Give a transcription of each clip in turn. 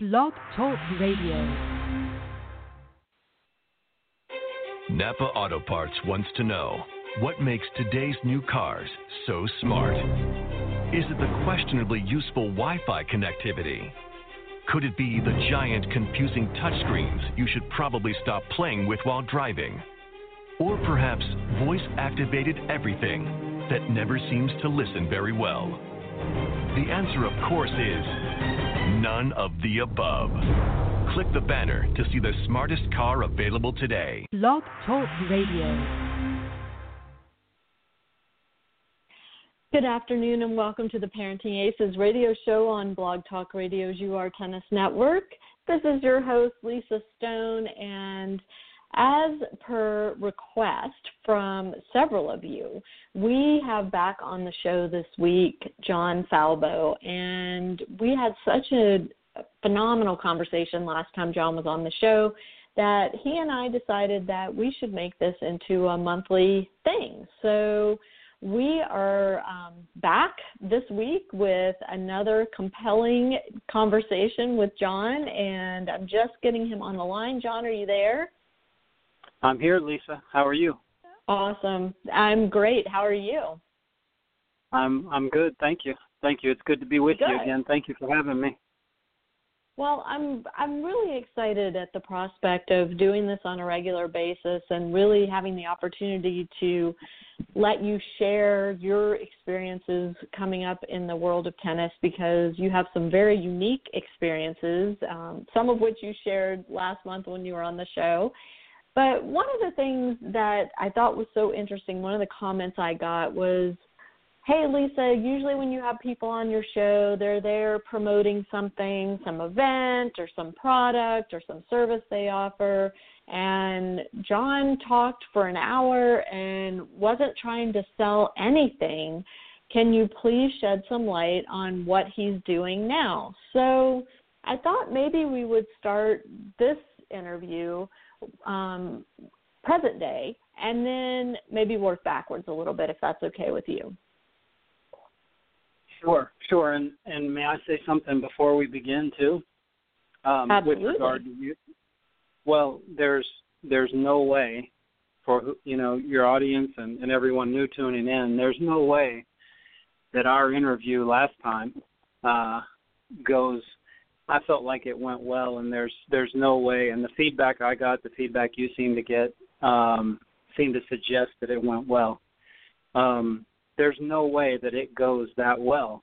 Blog Talk Radio. Napa Auto Parts wants to know what makes today's new cars so smart. Is it the questionably useful Wi Fi connectivity? Could it be the giant, confusing touchscreens you should probably stop playing with while driving? Or perhaps voice activated everything that never seems to listen very well? The answer, of course, is none of the above. Click the banner to see the smartest car available today. Blog Talk Radio. Good afternoon and welcome to the ParentingAces radio show on Blog Talk Radio's UR Tennis Network. This is your host, Lisa Stone, and as per request from several of you, we have back on the show this week John Falbo, and we had such a phenomenal conversation last time John was on the show that he and I decided that we should make this into a monthly thing. So we are um, back this week with another compelling conversation with John, and I'm just getting him on the line. John, are you there? I'm here, Lisa. How are you? Awesome. I'm great. How are you? I'm I'm good. Thank you. Thank you. It's good to be with good. you again. Thank you for having me. Well, I'm I'm really excited at the prospect of doing this on a regular basis and really having the opportunity to let you share your experiences coming up in the world of tennis because you have some very unique experiences, um, some of which you shared last month when you were on the show. But one of the things that I thought was so interesting, one of the comments I got was hey lisa usually when you have people on your show they're there promoting something some event or some product or some service they offer. And john talked for an hour and wasn't trying to sell anything. Can you please shed some light on what he's doing now? So i thought maybe we would start this interview um, present day and then maybe work backwards a little bit if that's okay with you Sure, sure. And and may I say something before we begin too? Um, Absolutely. With regard to you, well, there's there's no way for you know your audience and, and everyone new tuning in. There's no way that our interview last time uh, goes. I felt like it went well, and there's there's no way. And the feedback I got, the feedback you seem to get, um, seemed to suggest that it went well. Um, there's no way that it goes that well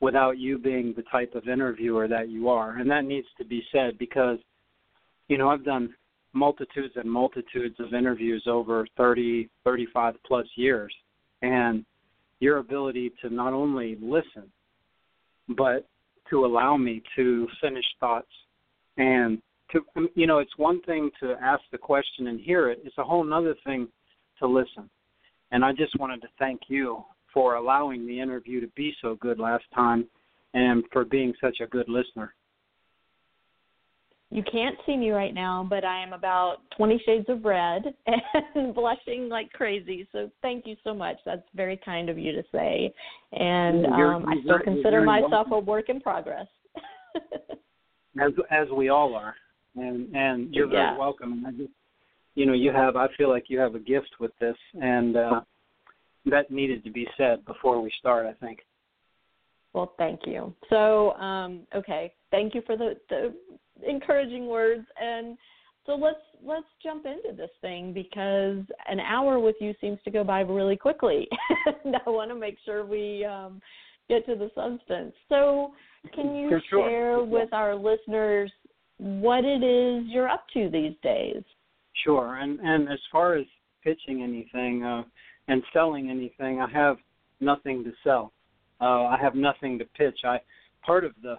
without you being the type of interviewer that you are. And that needs to be said because, you know, I've done multitudes and multitudes of interviews over 30, 35 plus years. And your ability to not only listen, but to allow me to finish thoughts. And to, you know, it's one thing to ask the question and hear it, it's a whole other thing to listen. And I just wanted to thank you for allowing the interview to be so good last time and for being such a good listener. You can't see me right now, but I am about 20 shades of red and blushing like crazy. So thank you so much. That's very kind of you to say. And um, I still consider myself a work in progress. as as we all are, and and you're yeah. very welcome. I just you know you have i feel like you have a gift with this and uh that needed to be said before we start i think well thank you so um okay thank you for the the encouraging words and so let's let's jump into this thing because an hour with you seems to go by really quickly and i want to make sure we um get to the substance so can you For sure. share with our listeners what it is you're up to these days Sure, and and as far as pitching anything uh, and selling anything, I have nothing to sell. Uh, I have nothing to pitch. I part of the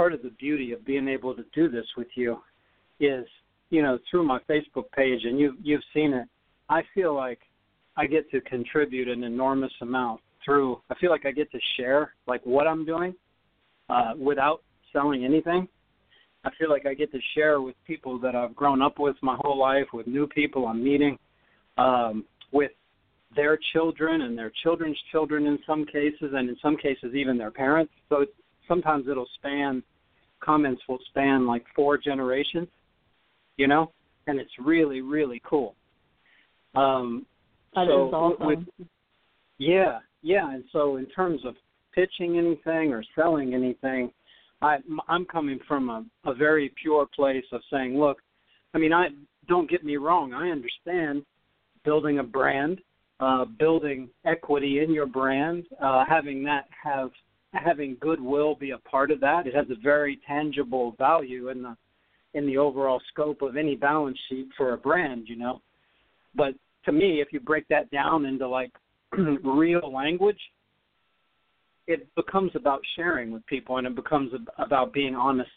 part of the beauty of being able to do this with you is you know through my Facebook page, and you you've seen it. I feel like I get to contribute an enormous amount through. I feel like I get to share like what I'm doing uh, without selling anything I feel like I get to share with people that I've grown up with my whole life, with new people I'm meeting, um, with their children and their children's children in some cases, and in some cases even their parents. So it's, sometimes it'll span comments will span like four generations, you know, and it's really really cool. Um, That so is awesome. with- yeah, yeah, and so in terms of pitching anything or selling anything, I I'm coming from a a very pure place of saying, look, I mean, I don't get me wrong, I understand building a brand, uh, building equity in your brand, uh, having that have having goodwill be a part of that. It has a very tangible value in the in the overall scope of any balance sheet for a brand, you know. But to me, if you break that down into like real language, it becomes about sharing with people and it becomes about being honest.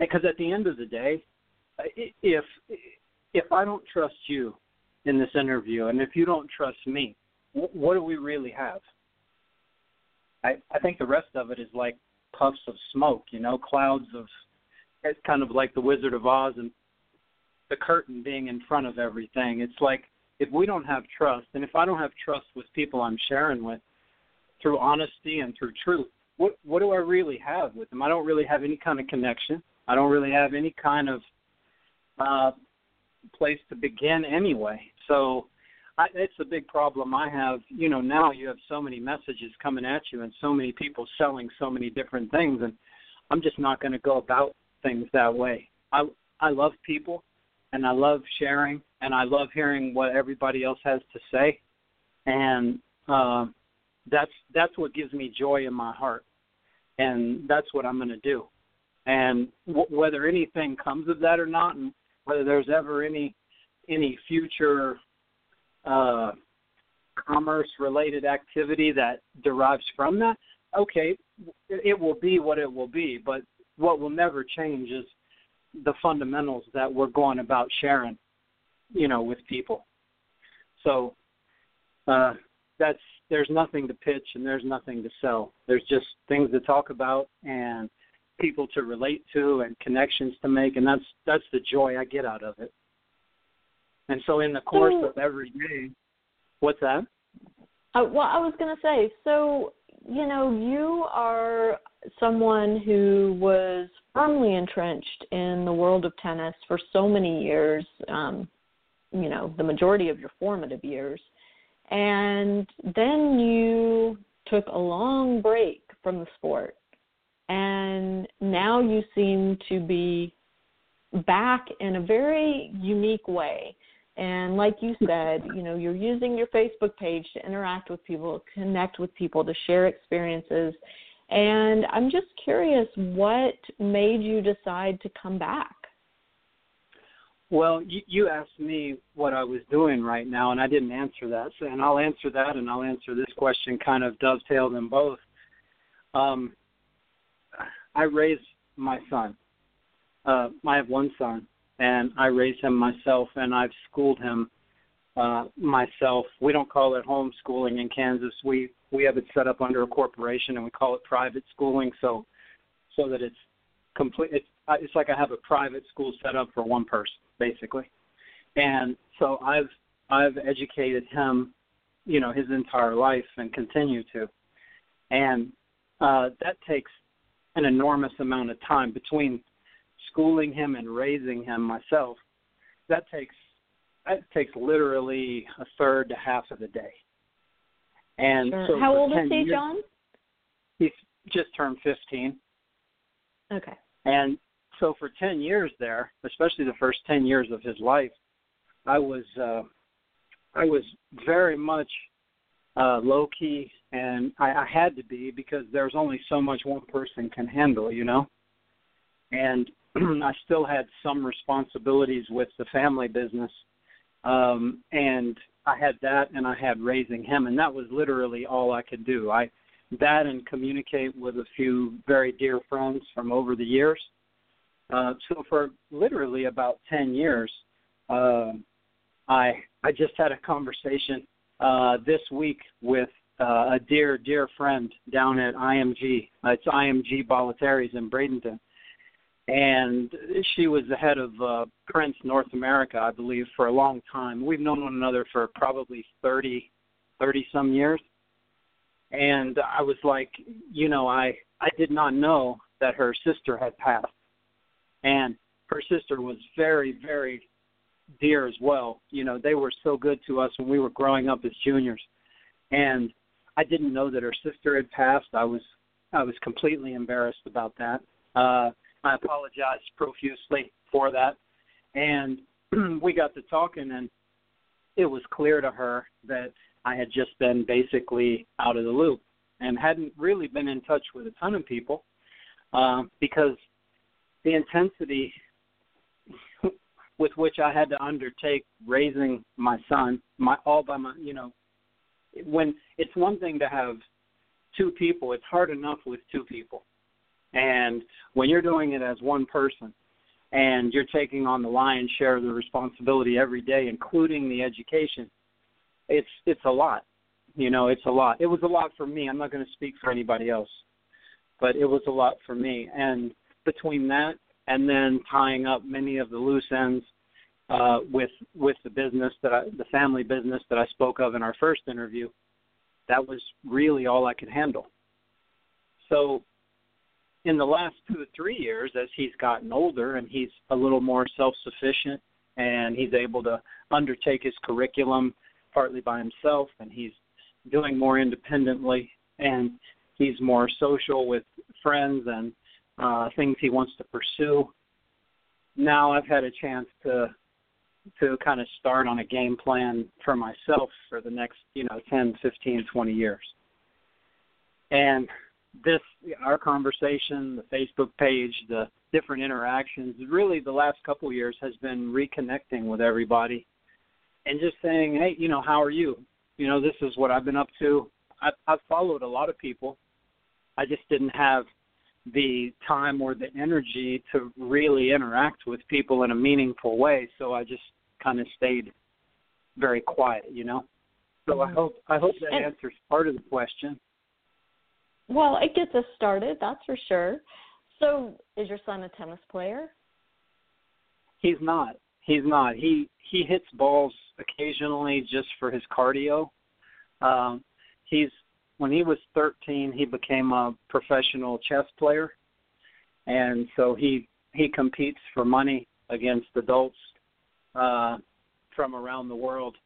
Because at the end of the day, if if I don't trust you in this interview and if you don't trust me, wh- what do we really have? I I think the rest of it is like puffs of smoke, you know, clouds of it's kind of like the Wizard of Oz and the curtain being in front of everything. It's like if we don't have trust, and if I don't have trust with people I'm sharing with through honesty and through truth, what what do I really have with them? I don't really have any kind of connection. I don't really have any kind of uh, place to begin anyway. So I, it's a big problem I have. You know, now you have so many messages coming at you and so many people selling so many different things, and I'm just not going to go about things that way. I I love people, and I love sharing, and I love hearing what everybody else has to say, and uh, that's that's what gives me joy in my heart, and that's what I'm going to do. And w- whether anything comes of that or not, and whether there's ever any any future uh, commerce related activity that derives from that, okay, it will be what it will be. But what will never change is the fundamentals that we're going about sharing, you know, with people. So uh, that's there's nothing to pitch and there's nothing to sell. There's just things to talk about and people to relate to and connections to make, and that's that's the joy I get out of it. And so, in the course So- of every day, what's that? Uh, well, I was going to say, so you know, you are someone who was firmly entrenched in the world of tennis for so many years. Um, you know, the majority of your formative years, and then you took a long break from the sport, and now you seem to be back in a very unique way. And like you said, you know, you're using your Facebook page to interact with people, connect with people, to share experiences. And I'm just curious what made you decide to come back? Well, you, you asked me what I was doing right now, and I didn't answer that. So, and I'll answer that, and I'll answer this question, kind of dovetail them both. Um, I raised my son. Uh, I have one son, and I raised him myself, and I've schooled him uh, myself. We don't call it homeschooling in Kansas. We we have it set up under a corporation, and we call it private schooling. So so that it's complete. It's uh, it's like I have a private school set up for one person, basically. And so I've I've educated him, you know, his entire life and continue to. And uh, that takes an enormous amount of time between schooling him and raising him myself. That takes that takes literally a third to half of the day. And Sure. so How old is he, years- John? He's just turned 15. Okay. And so for 10 years there, especially the first 10 years of his life, I was uh I was very much uh low key and I, I had to be because there's only so much one person can handle, you know. And I still had some responsibilities with the family business. Um and I had that and I had raising him and that was literally all I could do. I that and communicate with a few very dear friends from over the years. Uh, so for literally about ten years, uh, I I just had a conversation uh, this week with uh, a dear dear friend down at IMG. It's IMG Bollettieri's in Bradenton, and she was the head of uh, Prince North America, I believe, for a long time. We've known one another for probably thirty thirty some years and I was like, you know, I I did not know that her sister had passed, and her sister was very, very dear as well. You know, they were so good to us when we were growing up as juniors, and I didn't know that her sister had passed. I was I was completely embarrassed about that. Uh, I apologized profusely for that, and we got to talking, and it was clear to her that I had just been basically out of the loop and hadn't really been in touch with a ton of people uh, because the intensity with which I had to undertake raising my son, my all by my, you know, when it's one thing to have two people, it's hard enough with two people. And when you're doing it as one person and you're taking on the lion's share of the responsibility every day, including the education, it's it's a lot. You know, it's a lot. It was a lot for me. I'm not going to speak for anybody else, but it was a lot for me. And between that and then tying up many of the loose ends uh, with with the business that I, the family business that I spoke of in our first interview, that was really all I could handle. So, in the last two or three years, as he's gotten older and he's a little more self-sufficient and he's able to undertake his curriculum partly by himself and he's doing more independently and he's more social with friends and uh, things he wants to pursue. Now I've had a chance to to kind of start on a game plan for myself for the next, you know, 10, 15, 20 years. And this our conversation, the Facebook page, the different interactions, really the last couple of years has been reconnecting with everybody and just saying, "Hey, you know, how are you? You know, this is what I've been up to." I I've followed a lot of people. I just didn't have the time or the energy to really interact with people in a meaningful way. So I just kind of stayed very quiet, you know. So I mm-hmm. hope I hope that answers part of the question. Well, it gets us started, that's for sure. So, is your son a tennis player? He's not. He's not. He he hits balls occasionally just for his cardio. Um, he's when he was 13, he became a professional chess player, and so he he competes for money against adults uh, from around the world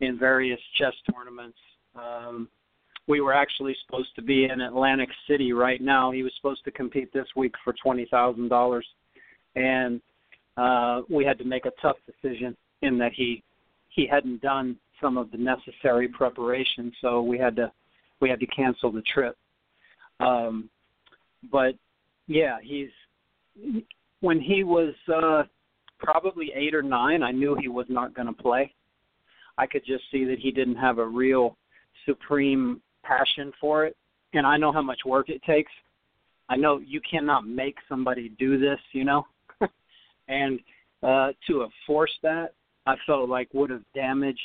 in various chess tournaments. Um, we were actually supposed to be in Atlantic City right now. He was supposed to compete this week for twenty thousand dollars, and uh, we had to make a tough decision in that he he hadn't done some of the necessary preparation, so we had to we had to cancel the trip. Um, but yeah, he's when he was uh, probably eight or nine. I knew he was not going to play. I could just see that he didn't have a real supreme passion for it, and I know how much work it takes. I know you cannot make somebody do this, you know, and uh, to have forced that, I felt like would have damaged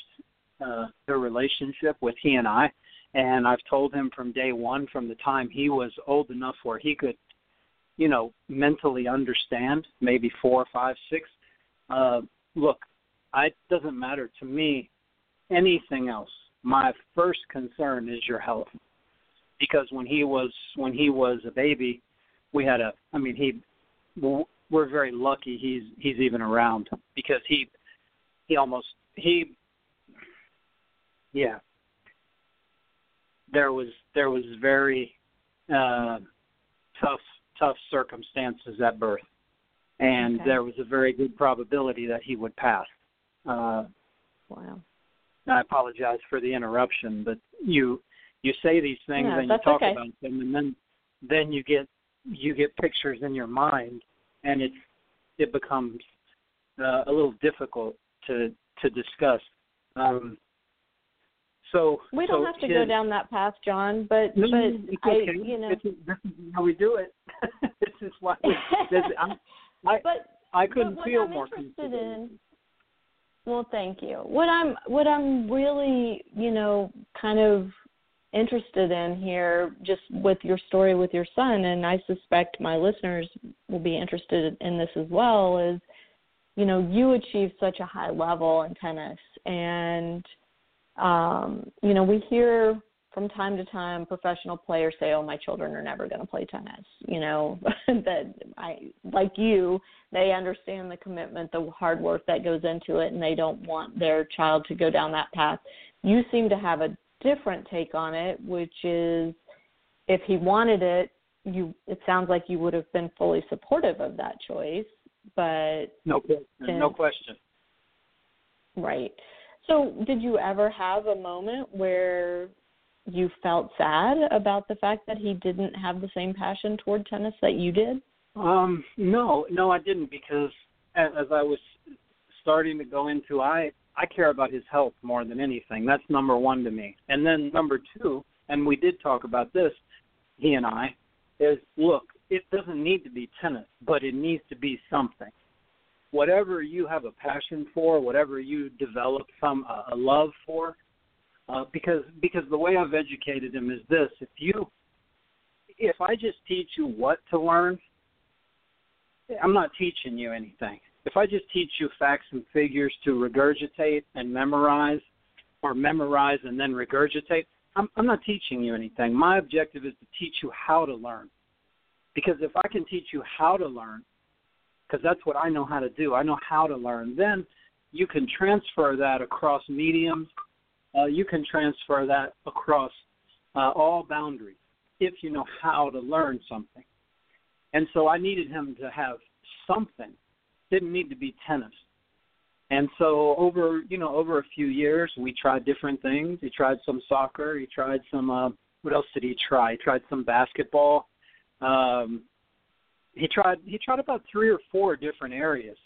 uh, the relationship with he and I. And I've told him from day one, from the time he was old enough where he could, you know, mentally understand, maybe four, five, six. Uh, look, it doesn't matter to me anything else. My first concern is your health, because when he was when he was a baby, we had a. I mean, he. We're very lucky he's he's even around because he he almost he yeah there was there was very uh, tough tough circumstances at birth, and okay. there was a very good probability that he would pass. Uh, wow. I apologize for the interruption, but you you say these things and you talk okay. about them, and then then you get you get pictures in your mind, and it's it becomes uh, a little difficult to to discuss. Um, so we don't so have to his, go down that path, John. But no, but it's I, you know, this is, how we do it. this is why. This, I, I, but I couldn't feel more interested in. Well, thank you. What I'm what I'm really you know kind of interested in here, just with your story with your son, and I suspect my listeners will be interested in this as well. Is you know you achieved such a high level in tennis and um, you know, we hear from time to time professional players say, "Oh, my children are never going to play tennis." You know, that I like you, they understand the commitment, the hard work that goes into it and they don't want their child to go down that path. You seem to have a different take on it, which is if he wanted it, you it sounds like you would have been fully supportive of that choice, but no question. No question. Right. So, did you ever have a moment where you felt sad about the fact that he didn't have the same passion toward tennis that you did? Um, no, no, I didn't because as, as I was starting to go into, I I care about his health more than anything. That's number one to me. And then number two, and we did talk about this, he and I, is look, it doesn't need to be tennis, but it needs to be something. Whatever you have a passion for, whatever you develop some a love for, uh, because because the way I've educated him is this: if you, if I just teach you what to learn, I'm not teaching you anything. If I just teach you facts and figures to regurgitate and memorize, or memorize and then regurgitate, I'm, I'm not teaching you anything. My objective is to teach you how to learn. Because if I can teach you how to learn, because that's what I know how to do, I know how to learn, then you can transfer that across mediums uh, you can transfer that across uh, all boundaries if you know how to learn something. And so I needed him to have something. Didn't need to be tennis. And so over you know over a few years we tried different things. He tried some soccer. He tried some. Uh, what else did he try? He tried some basketball. Um, he tried he tried about three or four different areas.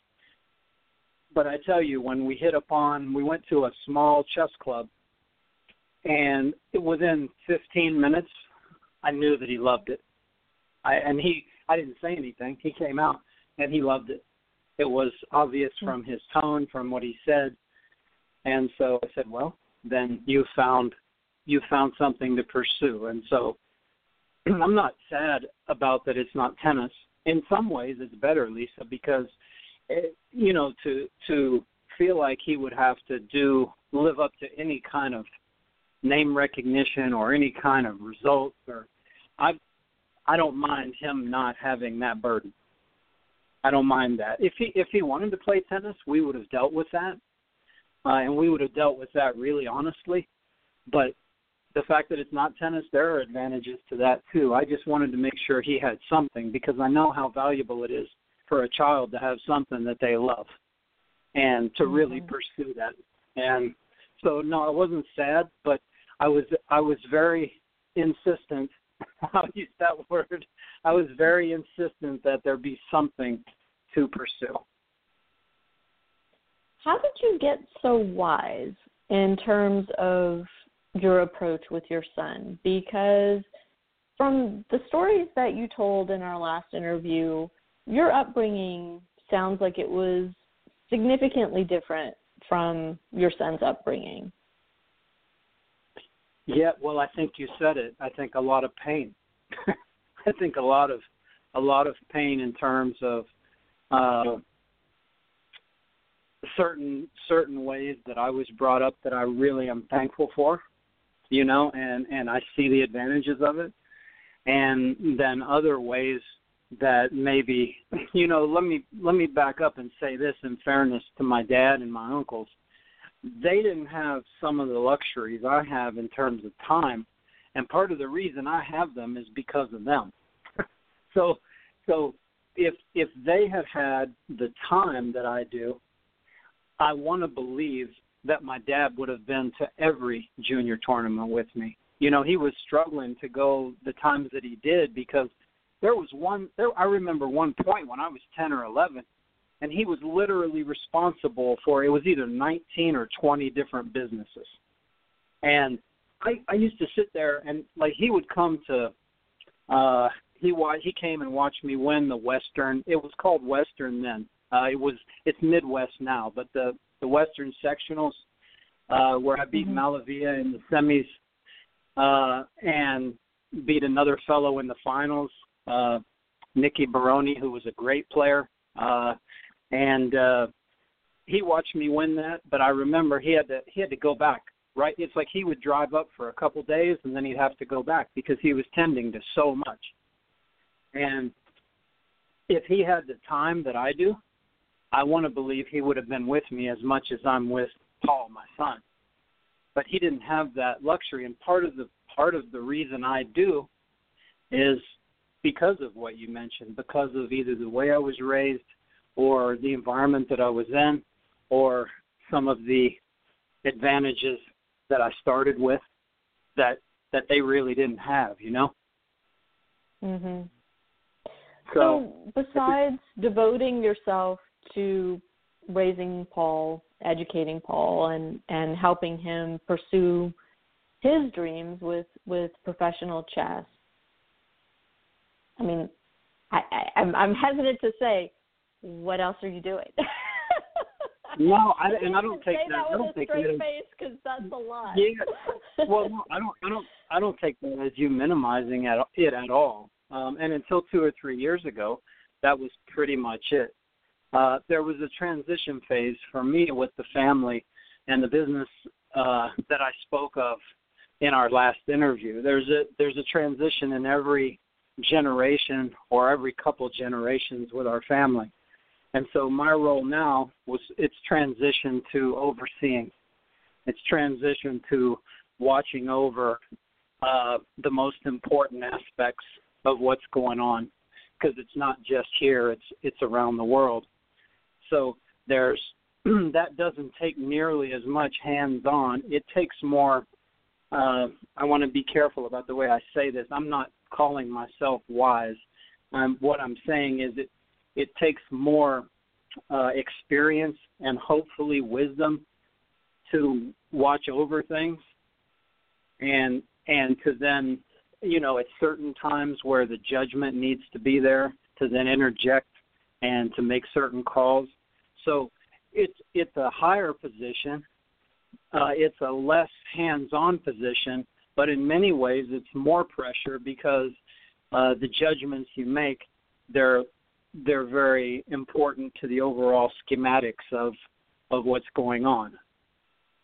But I tell you, when we hit upon, we went to a small chess club and within 15 minutes, I knew that he loved it. I and he I didn't say anything. He came out and he loved it. It was obvious hmm. from his tone, from what he said. And so I said, "Well, then you found you found something to pursue." And so I'm not sad about that it's not tennis. In some ways it's better, Lisa, because you know to to feel like he would have to do live up to any kind of name recognition or any kind of results or I I don't mind him not having that burden. I don't mind that. If he if he wanted to play tennis, we would have dealt with that. Uh, and we would have dealt with that really honestly. But the fact that it's not tennis, there are advantages to that too. I just wanted to make sure he had something because I know how valuable it is for a child to have something that they love and to really mm-hmm. pursue that. And so no, I wasn't sad, but I was I was very insistent. I'll use that word. I was very insistent that there be something to pursue. How did you get so wise in terms of your approach with your son? Because from the stories that you told in our last interview, your upbringing sounds like it was significantly different from your son's upbringing. Yeah, well, I think you said it. I think a lot of pain. I think a lot of a lot of pain in terms of uh, certain certain ways that I was brought up that I really am thankful for, you know, and and I see the advantages of it, and then other ways that maybe you know let me let me back up and say this in fairness to my dad and my uncles they didn't have some of the luxuries I have in terms of time, and part of the reason I have them is because of them. so, so if if they had had the time that I do, I want to believe that my dad would have been to every junior tournament with me. You know, he was struggling to go the times that he did because there was one there I remember one point when I was 10 or 11 and he was literally responsible for it was either 19 or 20 different businesses and i i used to sit there and like he would come to uh he he came and watched me win the western it was called western then uh it was it's midwest now but the the western sectionals uh where i beat mm-hmm. malavia in the semis uh and beat another fellow in the finals uh Nicky Baroni who was a great player uh and uh he watched me win that but i remember he had to he had to go back right? It's like he would drive up for a couple days and then he'd have to go back because he was tending to so much. And if he had the time that I do, I want to believe he would have been with me as much as I'm with Paul, my son. But he didn't have that luxury, and part of the part of the reason I do is because of what you mentioned, because of either the way I was raised, or the environment that I was in, or some of the advantages that I started with that that they really didn't have, you know. Mhm. So, so besides devoting yourself to raising Paul, educating Paul, and and helping him pursue his dreams with with professional chess. I mean, I, I I'm I'm hesitant to say, what else are you doing? no, I and I don't take that, I don't a take straight that. face because that's a lot. Yeah. Well, no, I don't I don't I don't take that as you minimizing at, it at all. Um, and until two or three years ago, that was pretty much it. Uh, there was a transition phase for me with the family and the business uh, that I spoke of in our last interview. There's a there's a transition in every generation or every couple generations with our family. And so my role now was it's transition to overseeing. It's transition to watching over uh, the most important aspects of what's going on because it's not just here it's it's around the world so there's that doesn't take nearly as much hands on it takes more uh, i want to be careful about the way i say this i'm not calling myself wise um, what i'm saying is it it takes more uh, experience and hopefully wisdom to watch over things and and to then you know at certain times where the judgment needs to be there to then interject and to make certain calls. So it's it's a higher position uh, it's a less hands-on position but in many ways it's more pressure because uh, the judgments you make they're they're very important to the overall schematics of of what's going on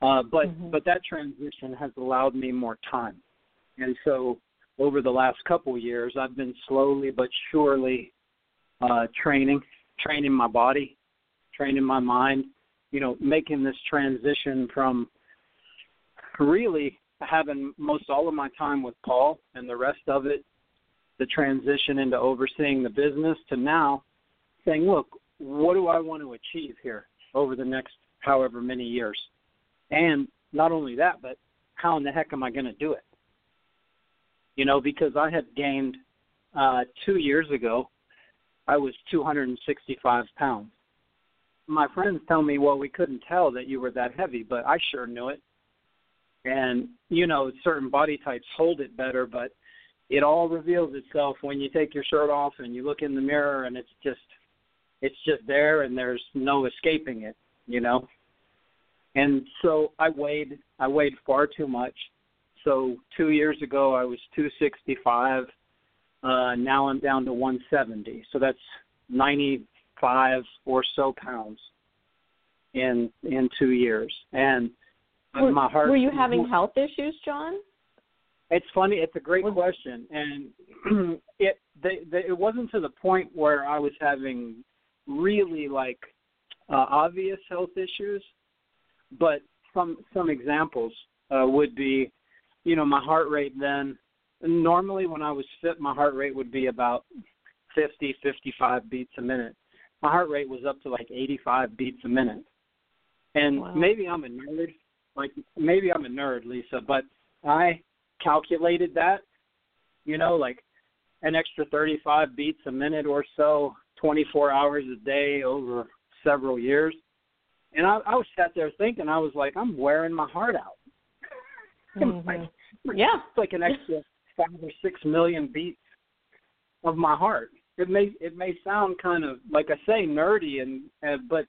uh, but Mhm. but that transition has allowed me more time and so over the last couple of years, I've been slowly but surely uh, training, training my body, training my mind, you know, making this transition from really having most all of my time with Paul and the rest of it, the transition into overseeing the business to now saying, look, what do I want to achieve here over the next however many years? And not only that, but how in the heck am I going to do it? You know, because I had gained uh, two years ago, I was 265 pounds. My friends tell me, well, we couldn't tell that you were that heavy, but I sure knew it. And, you know, certain body types hold it better, but it all reveals itself when you take your shirt off and you look in the mirror and it's just it's just there and there's no escaping it, you know. And so I weighed I weighed far too much. So two years ago I was 265. Uh, now I'm down to 170. So that's 95 or so pounds in in two years. And Were, my heart. were you having health issues, John? It's funny. It's a great Was- question, and it they, they, it wasn't to the point where I was having really like uh, obvious health issues, but some some examples uh, would be, you know, my heart rate then. Normally, when I was fit, my heart rate would be about 50, 55 beats a minute. My heart rate was up to like 85 beats a minute, and Wow. maybe I'm a nerd. Like maybe I'm a nerd, Lisa, but I calculated that, you know, like an extra 35 beats a minute or so, 24 hours a day over several years. And I, I was sat there thinking, I was like, I'm wearing my heart out. Mhm. Like, Yeah. It's like an extra five or six million beats of my heart. It may it may sound kind of like I say nerdy and uh, but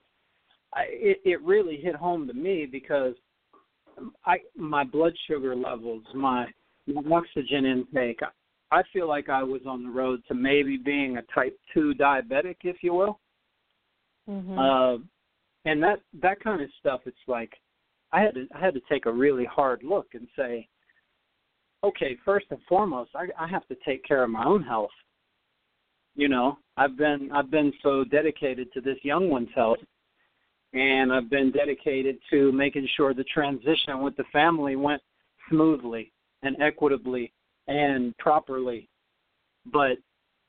I, it it really hit home to me because I my blood sugar levels, my, my oxygen intake. I, feel like I was on the road to maybe being a type two diabetic, if you will. Mhm. Uh, and that that kind of stuff, it's like I had to I had to take a really hard look and say, okay, first and foremost, I, I have to take care of my own health. You know, I've been I've been so dedicated to this young one's health, and I've been dedicated to making sure the transition with the family went smoothly and equitably and properly. But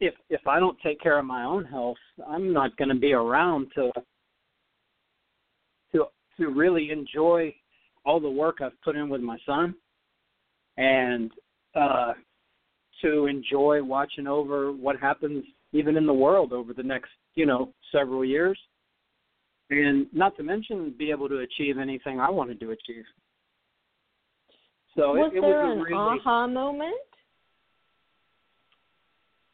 if if I don't take care of my own health, I'm not going to be around to to to really enjoy all the work I've put in with my son and uh to enjoy watching over what happens even in the world over the next, you know, several years. And not to mention be able to achieve anything I wanted to achieve. So was it, it there was a an really aha moment?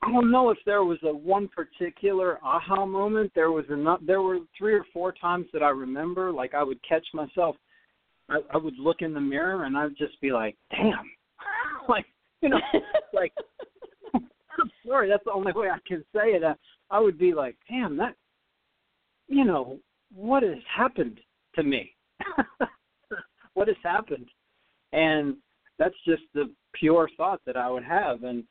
I don't know if there was a one particular aha moment. There was enough. There were three or four times that I remember. Like I would catch myself. I, I would look in the mirror and I'd just be like, "Damn!" like you know, like I'm sorry. That's the only way I can say it. I, I would be like, "Damn, that." You know what has happened to me? what has happened? And that's just the pure thought that I would have. And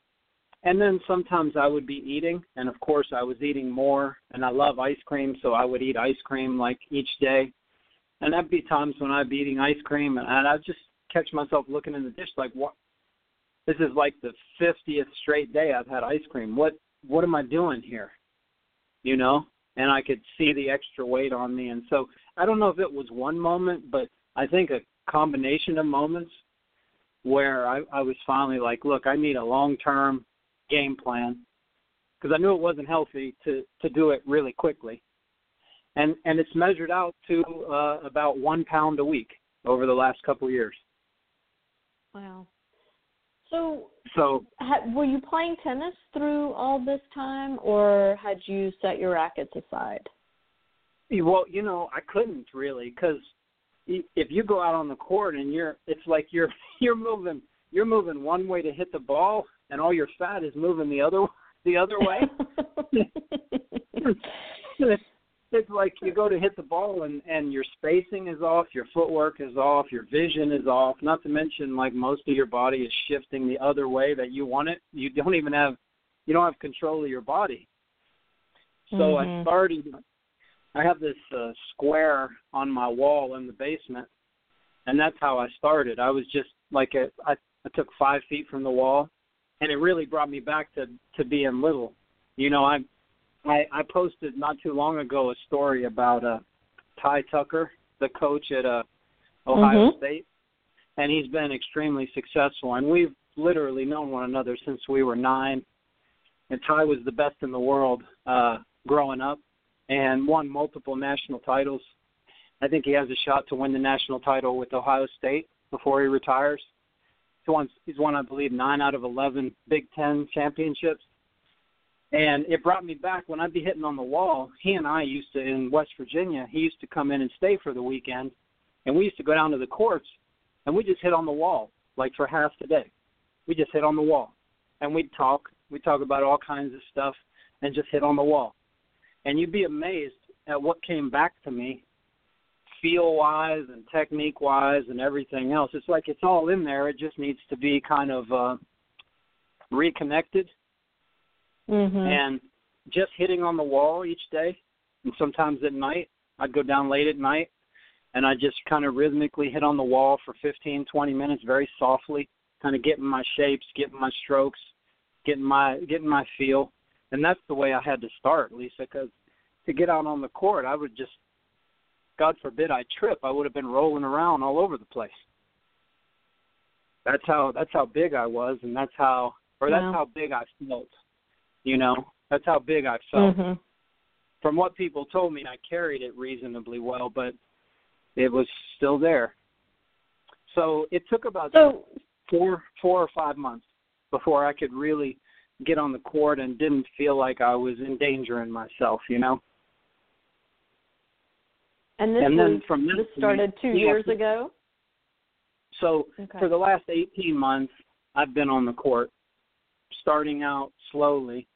and then sometimes I would be eating, and of course I was eating more. And I love ice cream, so I would eat ice cream like each day. And there'd be times when I'd be eating ice cream, and I'd just catch myself looking in the dish like, "What? This is like the fiftieth straight day I've had ice cream. What? What am I doing here?" You know. And I could see the extra weight on me, and so I don't know if it was one moment, but I think a combination of moments where I, I was finally like, "Look, I need a long-term game plan because I knew it wasn't healthy to to do it really quickly, and and it's measured out to uh, about one pound a week over the last couple of years. Wow. So, So ha- were you playing tennis through all this time, or had you set your rackets aside? well, you know, I couldn't really because if you go out on the court and you're, it's like you're you're moving you're moving one way to hit the ball, and all your fat is moving the other the other way. it's like you go to hit the ball and and your spacing is off, your footwork is off, your vision is off. Not to mention like most of your body is shifting the other way that you want it. You don't even have you don't have control of your body. So Mhm. I started I have this uh, square on my wall in the basement and that's how I started. I was just like a, I I took 5 feet from the wall and it really brought me back to to being little. You know, I I, I posted not too long ago a story about uh, Ty Tucker, the coach at uh, Ohio Mhm. State, and he's been extremely successful. And we've literally known one another since we were nine. And Ty was the best in the world uh, growing up, and won multiple national titles. I think he has a shot to win the national title with Ohio State before he retires. He won, he's won, I believe, nine out of eleven Big Ten championships and it brought me back when I'd be hitting on the wall. He and I used to in West Virginia. He used to come in and stay for the weekend, and we used to go down to the courts, and we just hit on the wall like for half the day. We just hit on the wall, and we'd talk. We would talk about all kinds of stuff, and just hit on the wall. And you'd be amazed at what came back to me, feel wise and technique wise and everything else. It's like it's all in there. It just needs to be kind of uh, reconnected Mhm. and just hitting on the wall each day and sometimes at night i'd go down late at night and i just kind of rhythmically hit on the wall for fifteen twenty minutes very softly kind of getting my shapes getting my strokes getting my getting my feel and that's the way i had to start lisa because to get out on the court i would just god forbid i trip i would have been rolling around all over the place that's how that's how big i was and that's how or that's Wow. how big i felt you know, that's how big I felt. Mhm. From what people told me, I carried it reasonably well, but it was still there. So it took about So, four, four or five months before I could really get on the court and didn't feel like I was endangering myself. You know. and this and then was from this this started two years ago. So Okay. for the last 18 months, I've been on the court, starting out slowly.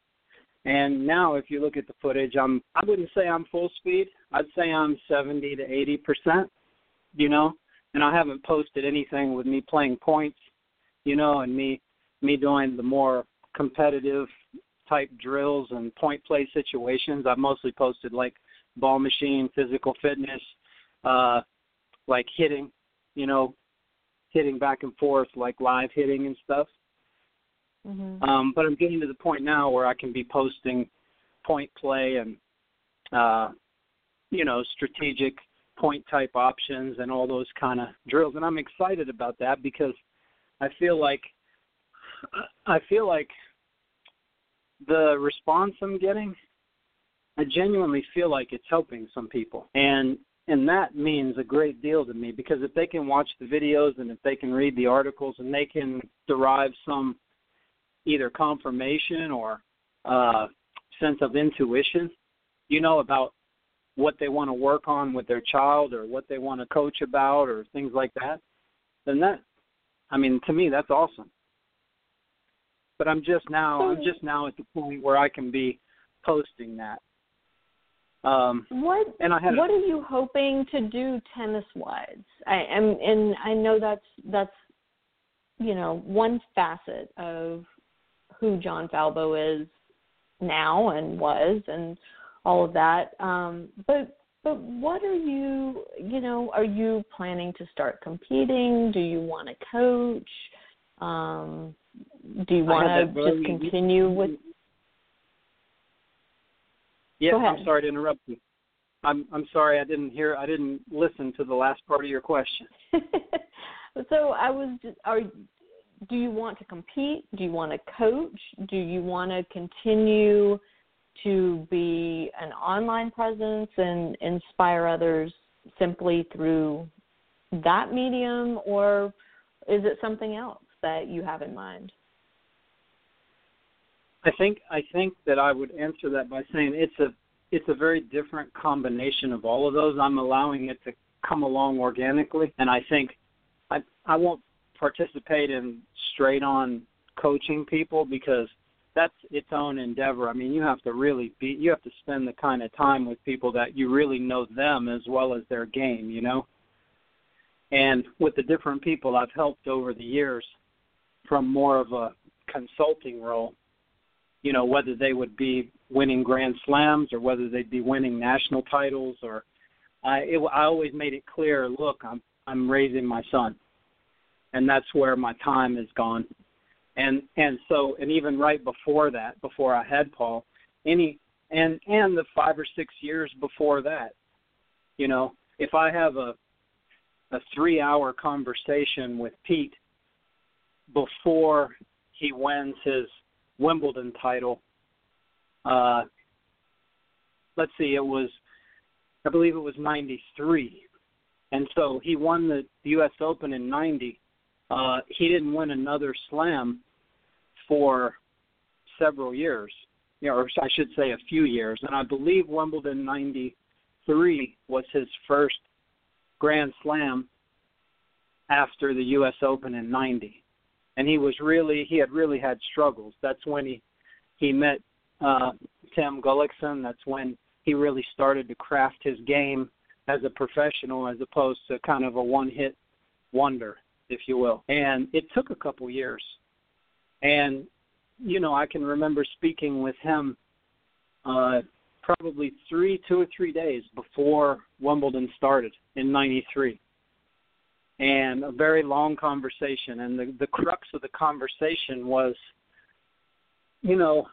And now, if you look at the footage, I'm I wouldn't say I'm full speed. I'd say I'm 70 to 80 percent. You know, and I haven't posted anything with me playing points, you know, and me me doing the more competitive type drills and point play situations. I've mostly posted like ball machine, physical fitness, uh, like hitting, you know, hitting back and forth, like live hitting and stuff. Mm-hmm. Um, but I'm getting to the point now where I can be posting point play and uh, you know strategic point type options and all those kind of drills, and I'm excited about that because I feel like I feel like the response I'm getting, I genuinely feel like it's helping some people, and and that means a great deal to me because if they can watch the videos and if they can read the articles and they can derive some either confirmation or uh, sense of intuition, you know, about what they want to work on with their child or what they want to coach about or things like that, then that, I mean, to me, that's awesome. But I'm just now, I'm just now at the point where I can be posting that. Um, what and I had what are you hoping to do tennis wise? I am and I know that's that's you know one facet of who John Falbo is now and was and all of that. Um, but but what are you you know are you planning to start competing? Do you want to coach? Um, do you want to just continue with? Yeah, I'm sorry to interrupt you. I'm I'm sorry I didn't hear I didn't listen to the last part of your question. so I was just, are do you want to compete? Do you want to coach? Do you want to continue to be an online presence and inspire others simply through that medium or is it something else that you have in mind? I think I think that I would answer that by saying it's a it's a very different combination of all of those. I'm allowing it to come along organically, and I think I I won't participate in straight on coaching people because that's its own endeavor. I mean, you have to really be you have to spend the kind of time with people that you really know them as well as their game, you know. And with the different people I've helped over the years from more of a consulting role, you know, whether they would be winning grand slams or whether they'd be winning national titles or I it, I always made it clear, look, I'm I'm raising my son. And that's where my time is gone and and so and even right before that, before I had Paul, any and and the five or six years before that, you know, if I have a a three hour conversation with Pete before he wins his Wimbledon title, uh, let's see, it was I believe it was ninety three. And so he won the US Open in ninety uh, he didn't win another slam for several years, you know, or I should say a few years. And I believe Wimbledon 93 was his first Grand Slam after the U.S. Open in 90. And he was really, he had really had struggles. That's when he, he met uh, Tim Gullikson. That's when he really started to craft his game as a professional as opposed to kind of a one hit wonder if you will. And it took a couple years. And, you know, I can remember speaking with him uh, probably three, two or three days before Wimbledon started in 93. And a very long conversation. And the, the crux of the conversation was, you know,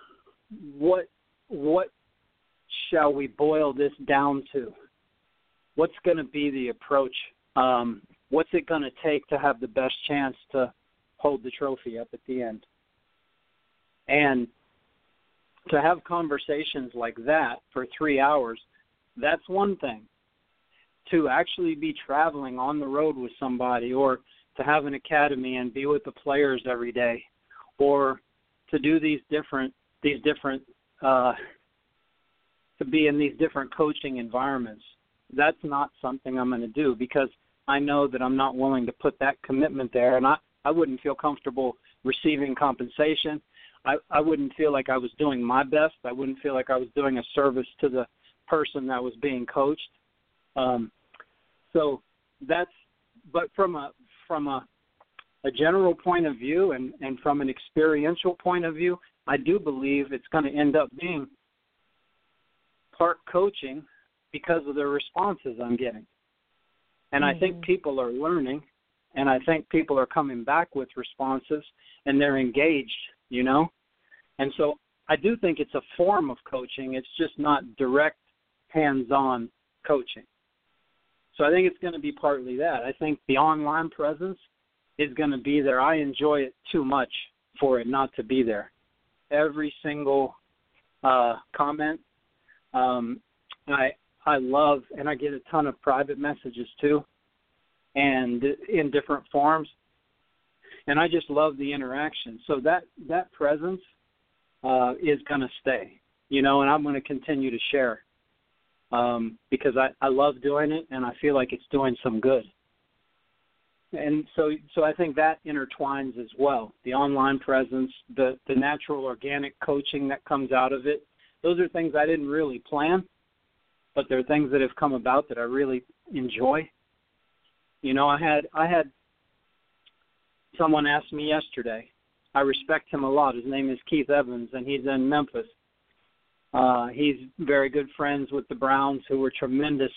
what what shall we boil this down to? What's going to be the approach? Um, what's it going to take to have the best chance to hold the trophy up at the end? And to have conversations like that for three hours, that's one thing. To actually be traveling on the road with somebody, or to have an academy and be with the players every day, or to do these different these different uh, to be in these different coaching environments. That's not something I'm going to do because I know that I'm not willing to put that commitment there, and I I wouldn't feel comfortable receiving compensation. I I wouldn't feel like I was doing my best. I wouldn't feel like I was doing a service to the person that was being coached. Um, so that's but from a from a a general point of view and and from an experiential point of view, I do believe it's going to end up being part coaching because of the responses I'm getting. And mm-hmm. I think mm-hmm. people are learning and I think people are coming back with responses and they're engaged, you know? And so I do think it's a form of coaching. It's just not direct hands-on coaching. So I think it's going to be partly that. I think the online presence is going to be there. I enjoy it too much for it not to be there. Every single uh, comment, um, I I love, and I get a ton of private messages too, and in different forms, and I just love the interaction. So that that presence uh, is going to stay, you know, and I'm going to continue to share um, because I I love doing it, and I feel like it's doing some good and so so I think that intertwines as well. The online presence, the the natural organic coaching that comes out of it. Those are things I didn't really plan, but they're things that have come about that I really enjoy. You know, I had I had someone ask me yesterday. I respect him a lot. His name is Keith Evans, and he's in Memphis. Uh, he's very good friends with the Browns, who were tremendous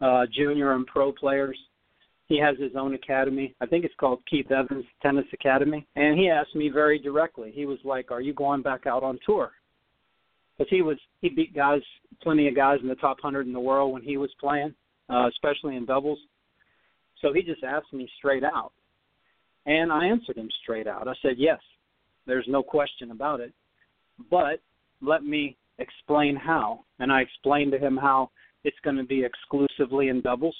uh, junior and pro players he has his own academy. I think it's called Keith Evans Tennis Academy. And he asked me very directly. He was like, "Are you going back out on tour?" Because he was he beat guys, plenty of guys in the top hundred in the world when he was playing, uh, especially in doubles. So he just asked me straight out, and I answered him straight out. I said, "Yes, there's no question about it, but let me explain how." And I explained to him how it's going to be exclusively in doubles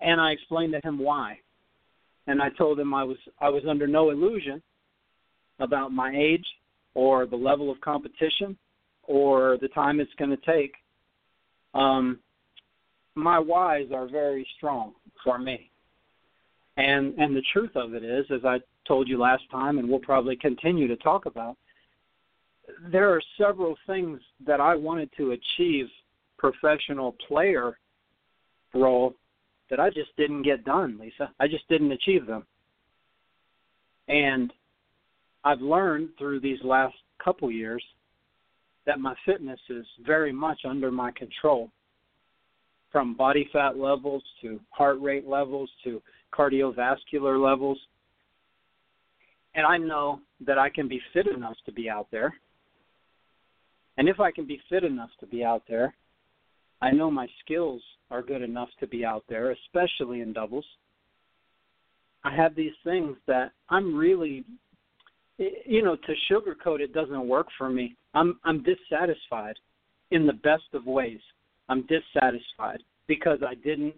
and I explained to him why. And I told him I was I was under no illusion about my age or the level of competition or the time it's going to take. Um, my whys are very strong for me. And and the truth of it is, as I told you last time, and we'll probably continue to talk about, there are several things that I wanted to achieve professional player role that I just didn't get done, Lisa. I just didn't achieve them. And I've learned through these last couple years that my fitness is very much under my control from body fat levels to heart rate levels to cardiovascular levels. And I know that I can be fit enough to be out there. And if I can be fit enough to be out there, I know my skills are good enough to be out there, especially in doubles. I have these things that I'm really you know, to sugarcoat it doesn't work for me. I'm I'm dissatisfied in the best of ways. I'm dissatisfied because I didn't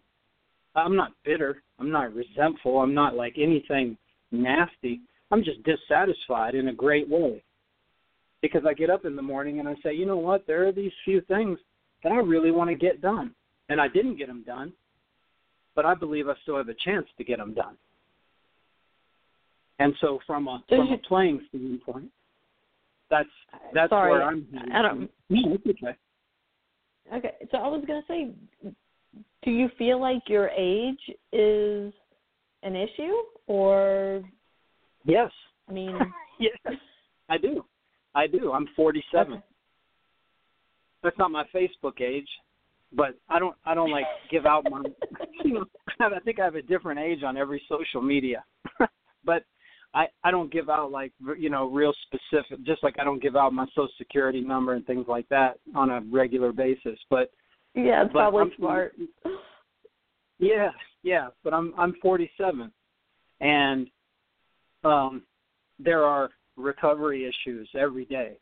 I'm not bitter, I'm not resentful, I'm not like anything nasty. I'm just dissatisfied in a great way. Because I get up in the morning and I say, "You know what? There are these few things that I really want to get done. And I didn't get them done, but I believe I still have a chance to get them done. And so, from a from a playing standpoint, that's uh, that's Sorry, where I'm. I don't. No, it's okay. Okay, so I was gonna say, do you feel like your age is an issue, or? Yes. I mean. yes, I do. I do. I'm 47. Okay that's not my Facebook age, but I don't I don't like give out my you know I think I have a different age on every social media. but I I don't give out like you know real specific just like I don't give out my social security number and things like that on a regular basis. But yeah, it's but probably I'm, smart. Yeah, yeah, but I'm I'm 47 and um there are recovery issues every day.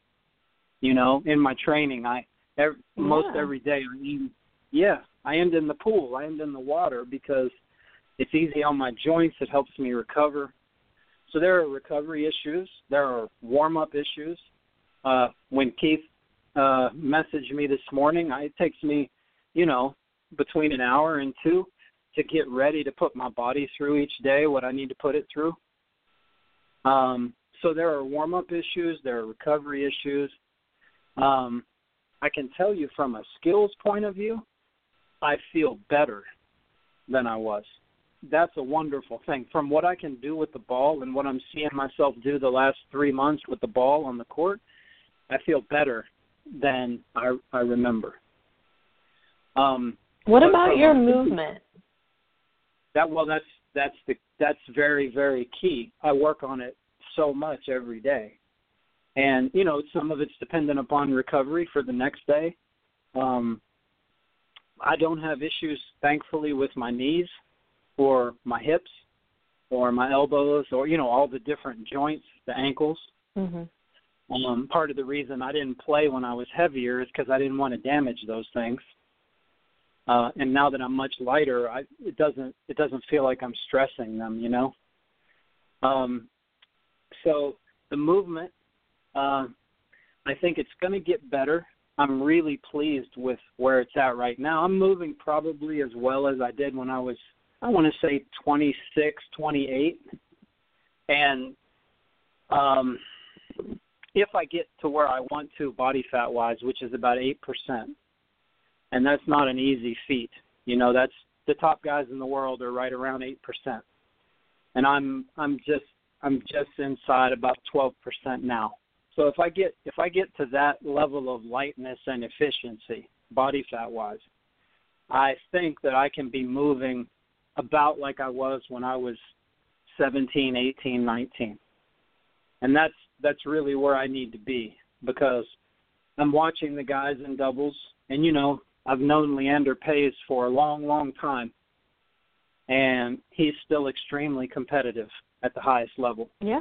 You know, in my training I Every, yeah. Most every day, I end, yeah, I end in the pool. I end in the water because it's easy on my joints. It helps me recover. So there are recovery issues. There are warm up issues. Uh, when Keith uh, messaged me this morning, I, it takes me, you know, between an hour and two to get ready to put my body through each day what I need to put it through. Um, so there are warm up issues. There are recovery issues. Um, I can tell you from a skills point of view, I feel better than I was. That's a wonderful thing. From what I can do with the ball and what I'm seeing myself do the last three months with the ball on the court, I feel better than I I remember. Um, what about your movement? that well, that's that's the that's very very key. I work on it so much every day, and you know some of it's dependent upon recovery for the next day. Um, I don't have issues, thankfully, with my knees or my hips or my elbows or you know all the different joints, the ankles. hmm Um, part of the reason I didn't play when I was heavier is because I didn't want to damage those things. Uh, and now that I'm much lighter, I, it doesn't it doesn't feel like I'm stressing them, you know. Um, so the movement, uh, I think it's going to get better. I'm really pleased with where it's at right now. I'm moving probably as well as I did when I was, I want to say 26, 28, and um, if I get to where I want to body fat wise, which is about eight percent, and that's not an easy feat. You know, that's the top guys in the world are right around eight percent, and I'm I'm just I'm just inside about twelve percent now. So if I get if I get to that level of lightness and efficiency, body fat wise, I think that I can be moving about like I was when I was 17, 18, 19. And that's that's really where I need to be because I'm watching the guys in doubles and you know, I've known Leander Paes for a long, long time. And he's still extremely competitive at the highest level Yeah.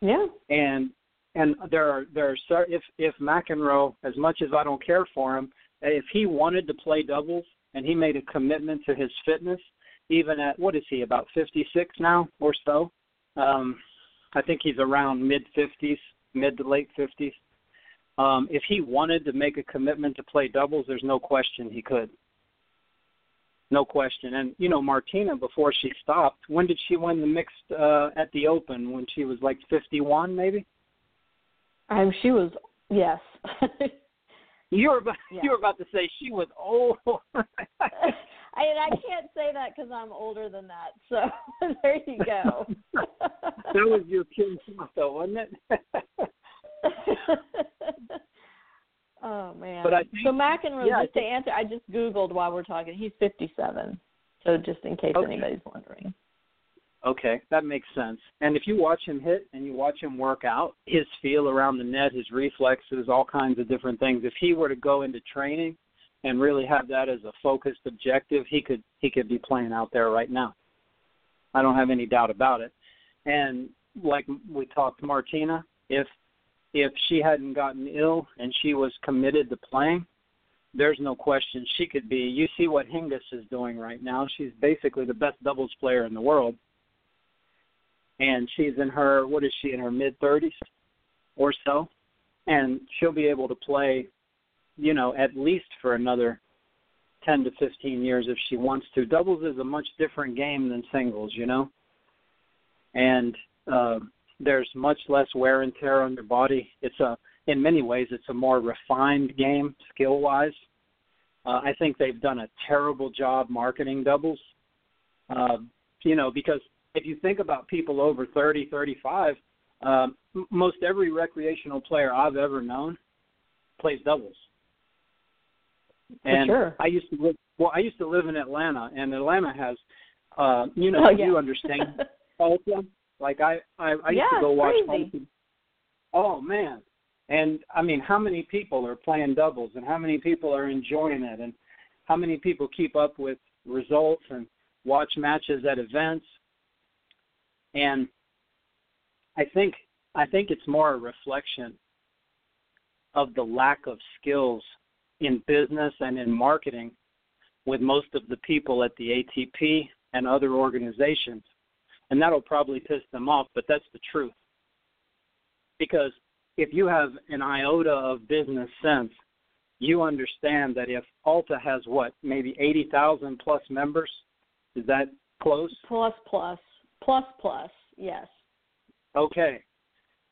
Yeah. and and there are there are if if McEnroe, as much as I don't care for him, if he wanted to play doubles and he made a commitment to his fitness, even at what is he about 56 now or so? Um, I think he's around mid 50s, mid to late 50s. Um, if he wanted to make a commitment to play doubles, there's no question he could. No question. And you know, Martina before she stopped, when did she win the mixed uh at the Open? When she was like 51 maybe? Um, she was yes. You were about Yeah. you were about to say she was old. I and I can't say that because I'm older than that. So there you go. that was your Kim Sato, wasn't it? oh man. But I think- so McEnroe, yeah, just to answer, I just googled while we're talking. He's 57. So just in case Okay. anybody's wondering. okay, that makes sense. And if you watch him hit and you watch him work out, his feel around the net, his reflexes, all kinds of different things. If he were to go into training and really have that as a focused objective, he could he could be playing out there right now. I don't have any doubt about it. And like we talked to Martina, if if she hadn't gotten ill and she was committed to playing, there's no question she could be. You see what Hingis is doing right now. She's basically the best doubles player in the world. And she's in her what is she in her mid 30s or so, and she'll be able to play, you know, at least for another 10 to 15 years if she wants to. Doubles is a much different game than singles, you know. And uh, there's much less wear and tear on your body. It's a in many ways it's a more refined game skill wise. Uh, I think they've done a terrible job marketing doubles. Uh, you know, because if you think about people over 30, 35, um, most every recreational player I've ever known plays doubles. And sure. I used to live well. I used to live in Atlanta, and Atlanta has, uh, you know, Oh, yeah. you understand Ultra. Like I, I, I used to go watch. crazy. Oh man, and I mean, how many people are playing doubles, and how many people are enjoying it, and how many people keep up with results and watch matches at events. And I think I think it's more a reflection of the lack of skills in business and in marketing with most of the people at the ATP and other organizations. And that'll probably piss them off, but that's the truth. Because if you have an iota of business sense, you understand that if Alta has what, maybe 80,000 plus members, is that close? plus plus plus plus. Yes. Okay.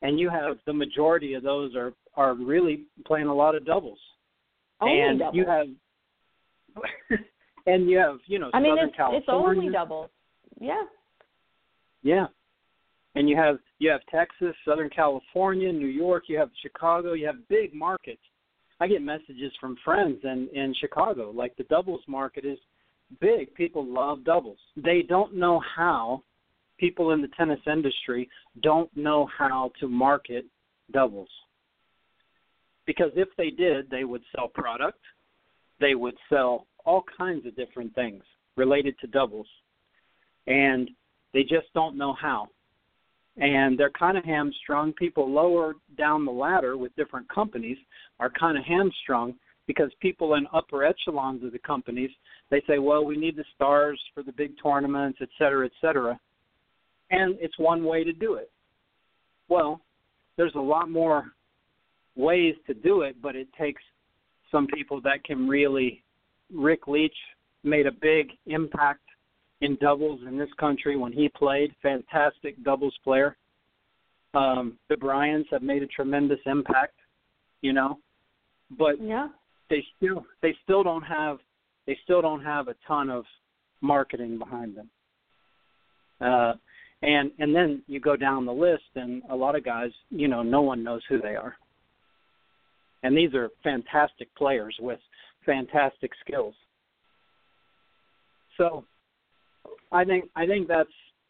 And you have the majority of those are are really playing a lot of doubles. Only and doubles. you have and you have, you know, I mean, Southern it's California. it's only doubles. Yeah. Yeah. And you have you have Texas, Southern California, New York, you have Chicago, you have big markets. I get messages from friends in in Chicago like the doubles market is big. People love doubles. They don't know how people in the tennis industry don't know how to market doubles. Because if they did, they would sell product, they would sell all kinds of different things related to doubles. And they just don't know how. And they're kind of hamstrung. People lower down the ladder with different companies are kind of hamstrung because people in upper echelons of the companies they say, well, we need the stars for the big tournaments, et cetera, et cetera. And it's one way to do it. Well, there's a lot more ways to do it, but it takes some people that can really. Rick Leach made a big impact in doubles in this country when he played. Fantastic doubles player. Um, the Bryans have made a tremendous impact, you know, but yeah. they still they still don't have they still don't have a ton of marketing behind them. Uh, and and then you go down the list, and a lot of guys, you know, no one knows who they are. And these are fantastic players with fantastic skills. So, I think I think that's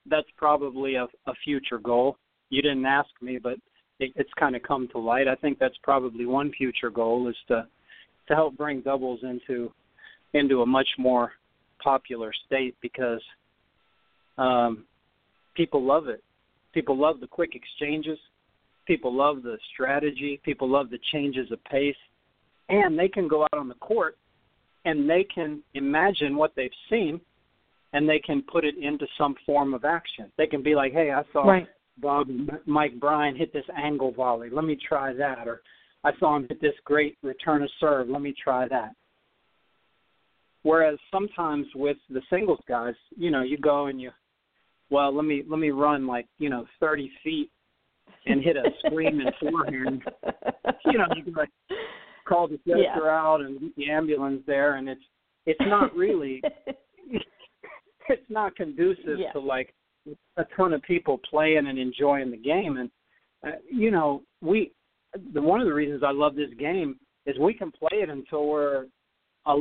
that's probably a, a future goal. You didn't ask me, but it, it's kind of come to light. I think that's probably one future goal is to to help bring doubles into into a much more popular state because um, people love it. People love the quick exchanges. People love the strategy. People love the changes of pace. And they can go out on the court and they can imagine what they've seen and they can put it into some form of action. They can be like, hey, I saw right. Bob Mike Bryan hit this angle volley. Let me try that. Or I saw him hit this great return of serve. Let me try that. Whereas sometimes with the singles guys, you know, you go and you, well, let me let me run like you know thirty feet and hit a screaming forehand. You know, you can like call the sister Yeah. out and get the ambulance there, and it's it's not really it's not conducive Yeah. to like a ton of people playing and enjoying the game. And uh, you know, we the one of the reasons I love this game is we can play it until we're uh,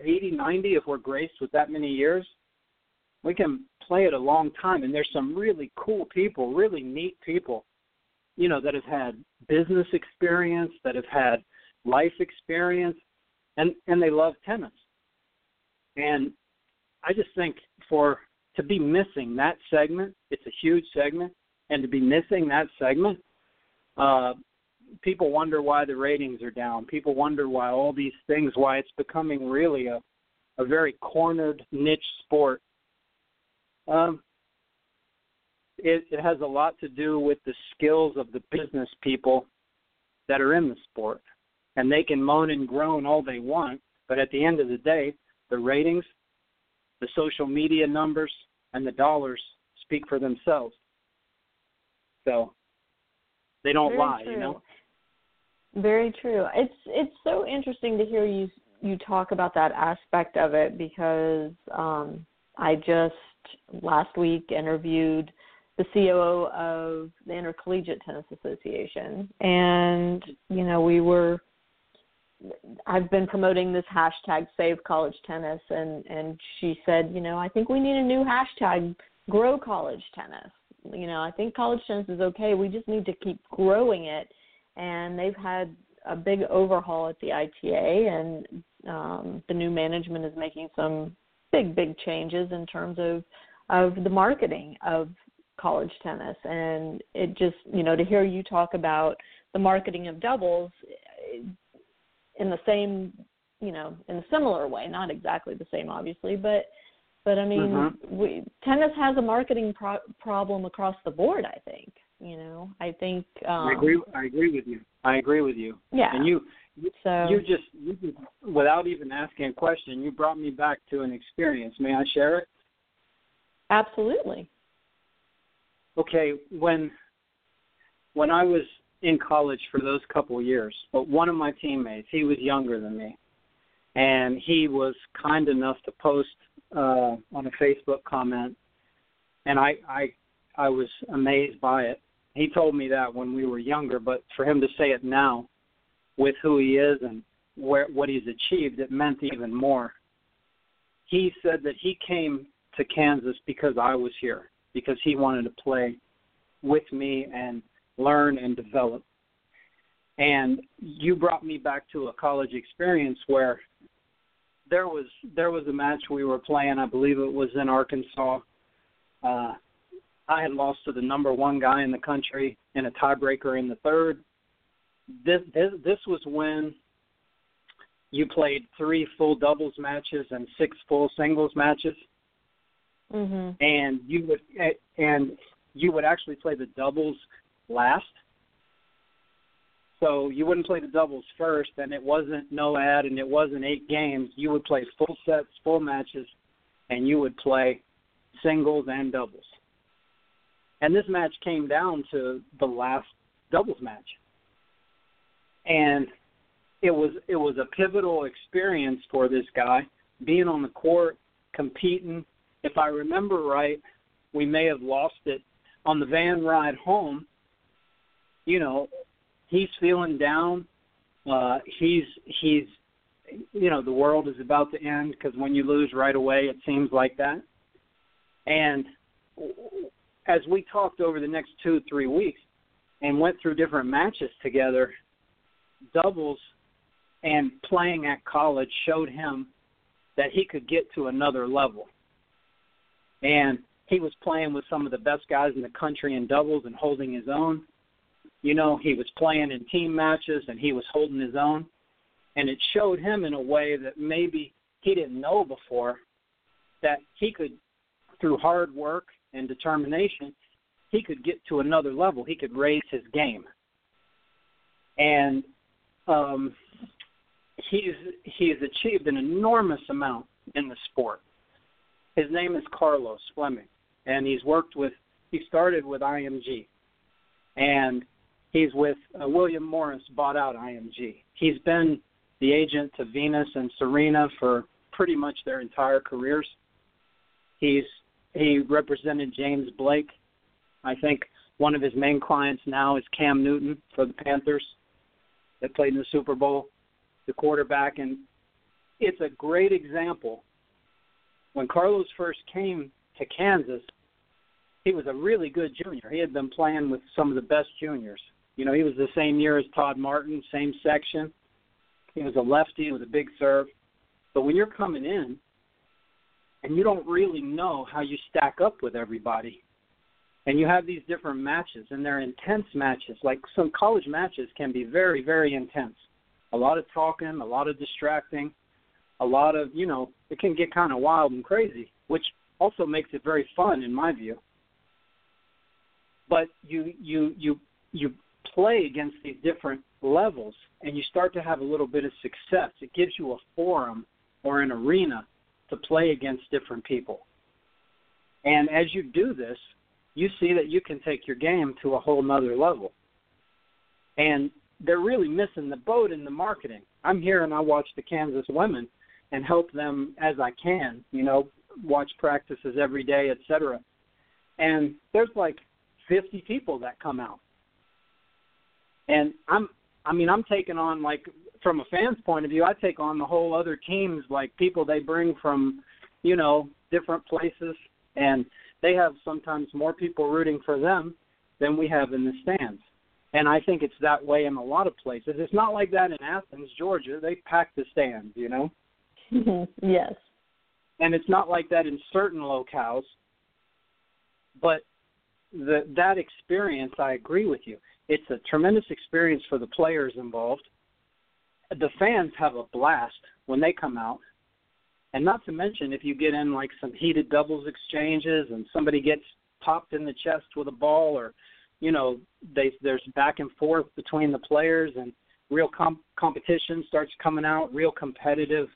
80, 90 if we're graced with that many years. We can play it a long time, and there's some really cool people, really neat people, you know, that have had business experience, that have had life experience, and and they love tennis. And I just think for to be missing that segment, it's a huge segment, and to be missing that segment, uh, people wonder why the ratings are down. People wonder why all these things, why it's becoming really a a very cornered niche sport. Um, it, it has a lot to do with the skills of the business people that are in the sport, and they can moan and groan all they want, but at the end of the day, the ratings, the social media numbers, and the dollars speak for themselves. So they don't Very lie, true. you know. Very true. It's it's so interesting to hear you you talk about that aspect of it because um, I just last week interviewed the COO of the Intercollegiate Tennis Association, and you know we were. I've been promoting this hashtag Save College Tennis, and and she said, you know, I think we need a new hashtag Grow College Tennis. You know, I think college tennis is okay. We just need to keep growing it and they've had a big overhaul at the ITA, and um, the new management is making some big, big changes in terms of of the marketing of college tennis. And it just, you know, to hear you talk about the marketing of doubles in the same, you know, in a similar way, not exactly the same, obviously, but but I mean, Mhm. we, tennis has a marketing pro- problem across the board. I think. You know, I think. Um, I agree. I agree with you. I agree with you. Yeah. And you, so you just, you just, without even asking a question, you brought me back to an experience. May I share it? absolutely. Okay, when when I was in college for those couple years, but one of my teammates, he was younger than me, and he was kind enough to post uh, on a Facebook comment and I I I was amazed by it. He told me that when we were younger, but for him to say it now, with who he is and where what he's achieved, it meant even more. He said that he came to Kansas because I was here, because he wanted to play with me and learn and develop. And you brought me back to a college experience where there was there was a match we were playing. I believe it was in Arkansas. Uh, I had lost to the number one guy in the country in a tiebreaker in the third. This this this was when you played three full doubles matches and six full singles matches. Mhm. And you would and you would actually play the doubles last. So you wouldn't play the doubles first, and it wasn't no ad, and it wasn't eight games. You would play full sets, full matches, and you would play singles and doubles. And this match came down to the last doubles match, and it was it was a pivotal experience for this guy being on the court, competing. If I remember right, we may have lost it on the van ride home, you know, he's feeling down. Uh, he's he's you know the world is about to end because when you lose right away, it seems like that. And as we talked over the next two three weeks and went through different matches together, doubles and playing at college showed him that he could get to another level. And he was playing with some of the best guys in the country in doubles and holding his own. You know, he was playing in team matches and he was holding his own. And it showed him in a way that maybe he didn't know before that he could, through hard work and determination, he could get to another level. He could raise his game. And um, he's he's achieved an enormous amount in the sport. His name is Carlos Fleming and he's worked with. He started with IMG, and he's with uh, William Morris. Bought out IMG. He's been the agent to Venus and Serena for pretty much their entire careers. He's he represented James Blake. I think one of his main clients now is Cam Newton for the Panthers that played in the Super Bowl, the quarterback, and it's a great example. When Carlos first came to Kansas, he was a really good junior. He had been playing with some of the best juniors. You know, he was the same year as Todd Martin, same section. He was a lefty with a big serve. But when you're coming in and you don't really know how you stack up with everybody, and you have these different matches, and they're intense matches, like some college matches can be very, very intense. A lot of talking, a lot of distracting, a lot of, you know, it can get kind of wild and crazy, which also makes it very fun in my view. But you you you you play against these different levels and you start to have a little bit of success. It gives you a forum or an arena to play against different people. And as you do this you see that you can take your game to a whole nother level. And they're really missing the boat in the marketing. I'm here and i watch the kansas women and help them as i can you know watch practices every day etc and there's like 50 people that come out. And I'm I mean I'm taking on like from a fan's point of view, I take on the whole other teams like people they bring from, you know, different places and they have sometimes more people rooting for them than we have in the stands. And I think it's that way in a lot of places. It's not like that in Athens, Georgia. They pack the stands, you know. Mm-hmm. yes. And it's not like that in certain locales. But the, that experience, I agree with you. It's a tremendous experience for the players involved. The fans have a blast when they come out. And not to mention, if you get in like some heated doubles exchanges and somebody gets popped in the chest with a ball, or you know, they, there's back and forth between the players, and real com- competition starts coming out, real competitive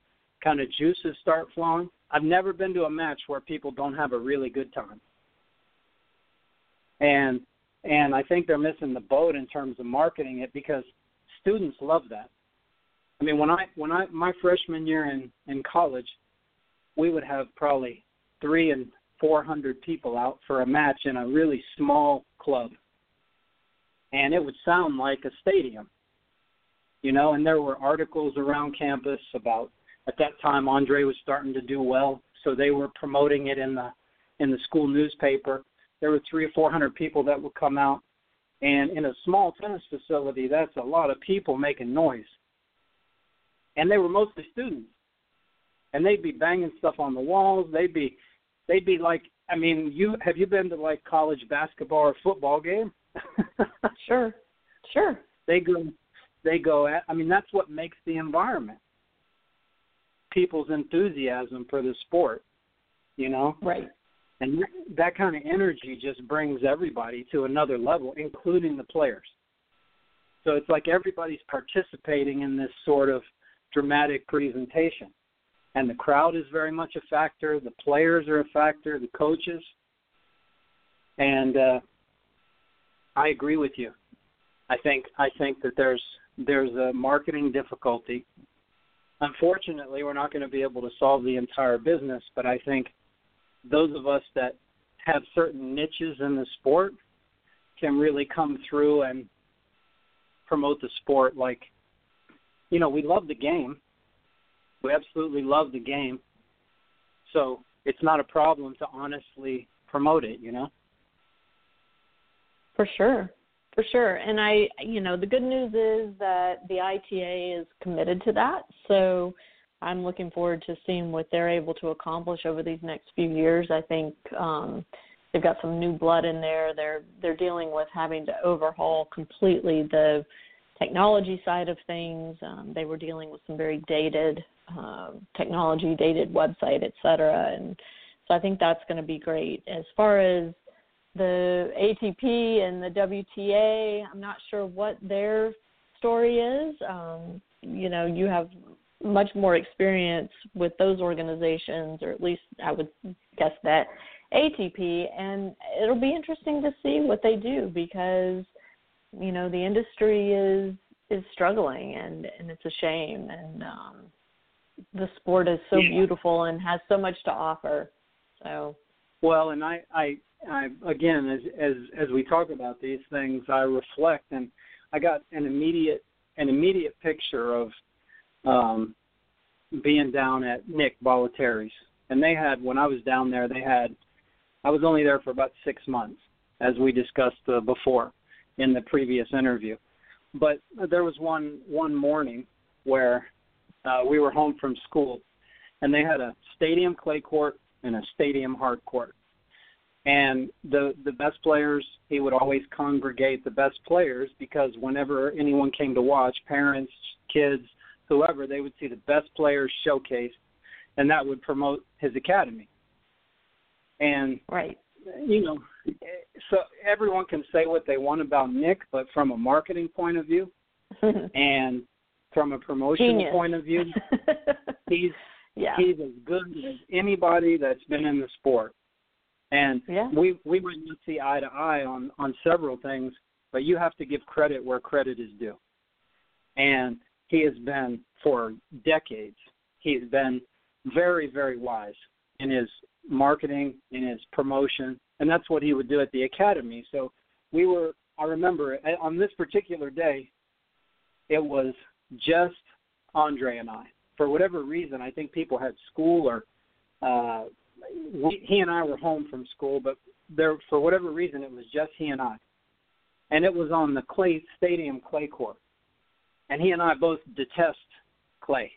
kind of juices start flowing. I've never been to a match where people don't have a really good time and and I think they're missing the boat in terms of marketing it because students love that. I mean, when I when I my freshman year in in college, we would have probably three and 400 people out for a match in a really small club. And it would sound like a stadium. You know, and there were articles around campus about at that time Andre was starting to do well, so they were promoting it in the in the school newspaper. There were 3 or 400 people that would come out and in a small tennis facility, that's a lot of people making noise. And they were mostly students. And they'd be banging stuff on the walls. They'd be they'd be like I mean, you have you been to like college basketball or football game? sure. Sure. They go they go at I mean that's what makes the environment. People's enthusiasm for the sport, you know? Right. And that kind of energy just brings everybody to another level including the players. So it's like everybody's participating in this sort of dramatic presentation. And the crowd is very much a factor the players are a factor the coaches. And uh i agree with you. I think i think that there's there's a marketing difficulty unfortunately we're not going to be able to solve the entire business but i think those of us that have certain niches in the sport can really come through and promote the sport. Like you know we love the game. We absolutely love the game. So it's not a problem to honestly promote it you know? For sure for sure and i you know the good news is that the ita is committed to that so I'm looking forward to seeing what they're able to accomplish over these next few years. I think um, they've got some new blood in there. They're they're dealing with having to overhaul completely the technology side of things. Um, they were dealing with some very dated uh, technology, dated website, et cetera. And so I think that's going to be great. As far as the ATP and the WTA, I'm not sure what their story is. Um, you know, you have much more experience with those organizations, or at least I would guess that ATP, and it'll be interesting to see what they do because you know the industry is is struggling, and and it's a shame, and um, the sport is so yeah. beautiful and has so much to offer. So well, and I I I again as as as we talk about these things, I reflect and I got an immediate an immediate picture of um, being down at Nick Bollettieri's, and they had when I was down there, they had I was only there for about six months, as we discussed uh, before in the previous interview. But there was one one morning where uh, we were home from school, and they had a stadium clay court and a stadium hard court. And the the best players, he would always congregate the best players because whenever anyone came to watch, parents, kids, whoever, they would see the best players showcased, and that would promote his academy. And right, you know, so everyone can say what they want about Nick, but from a marketing point of view, and from a promotional Genius. point of view, he's yeah. he's as good as anybody that's been in the sport. And yeah. we we wouldn't see eye to eye on on several things, but you have to give credit where credit is due. And he has been for decades. He's been very, very wise in his marketing, in his promotion, and that's what he would do at the academy. So we were, I remember eh, on this particular day, it was just Andre and I. For whatever reason, I think people had school or uh, we, he and I were home from school, but there for whatever reason it was just he and I, and it was on the clay stadium clay court and he and I both detest Clay.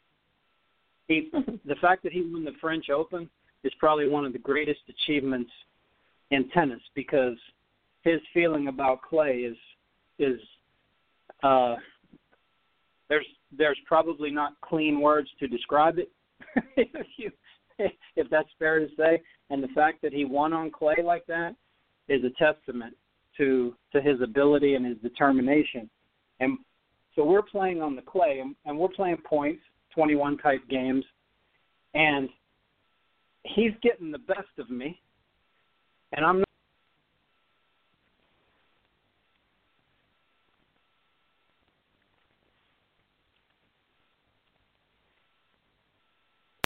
He, the fact that he won the French Open is probably one of the greatest achievements in tennis because his feeling about Clay is is uh, there's there's probably not clean words to describe it if you if that's fair to say. And the fact that he won on Clay like that is a testament to to his ability and his determination. And so we're playing on the clay, and, and we're playing points, 21 type games, and he's getting the best of me, and I'm not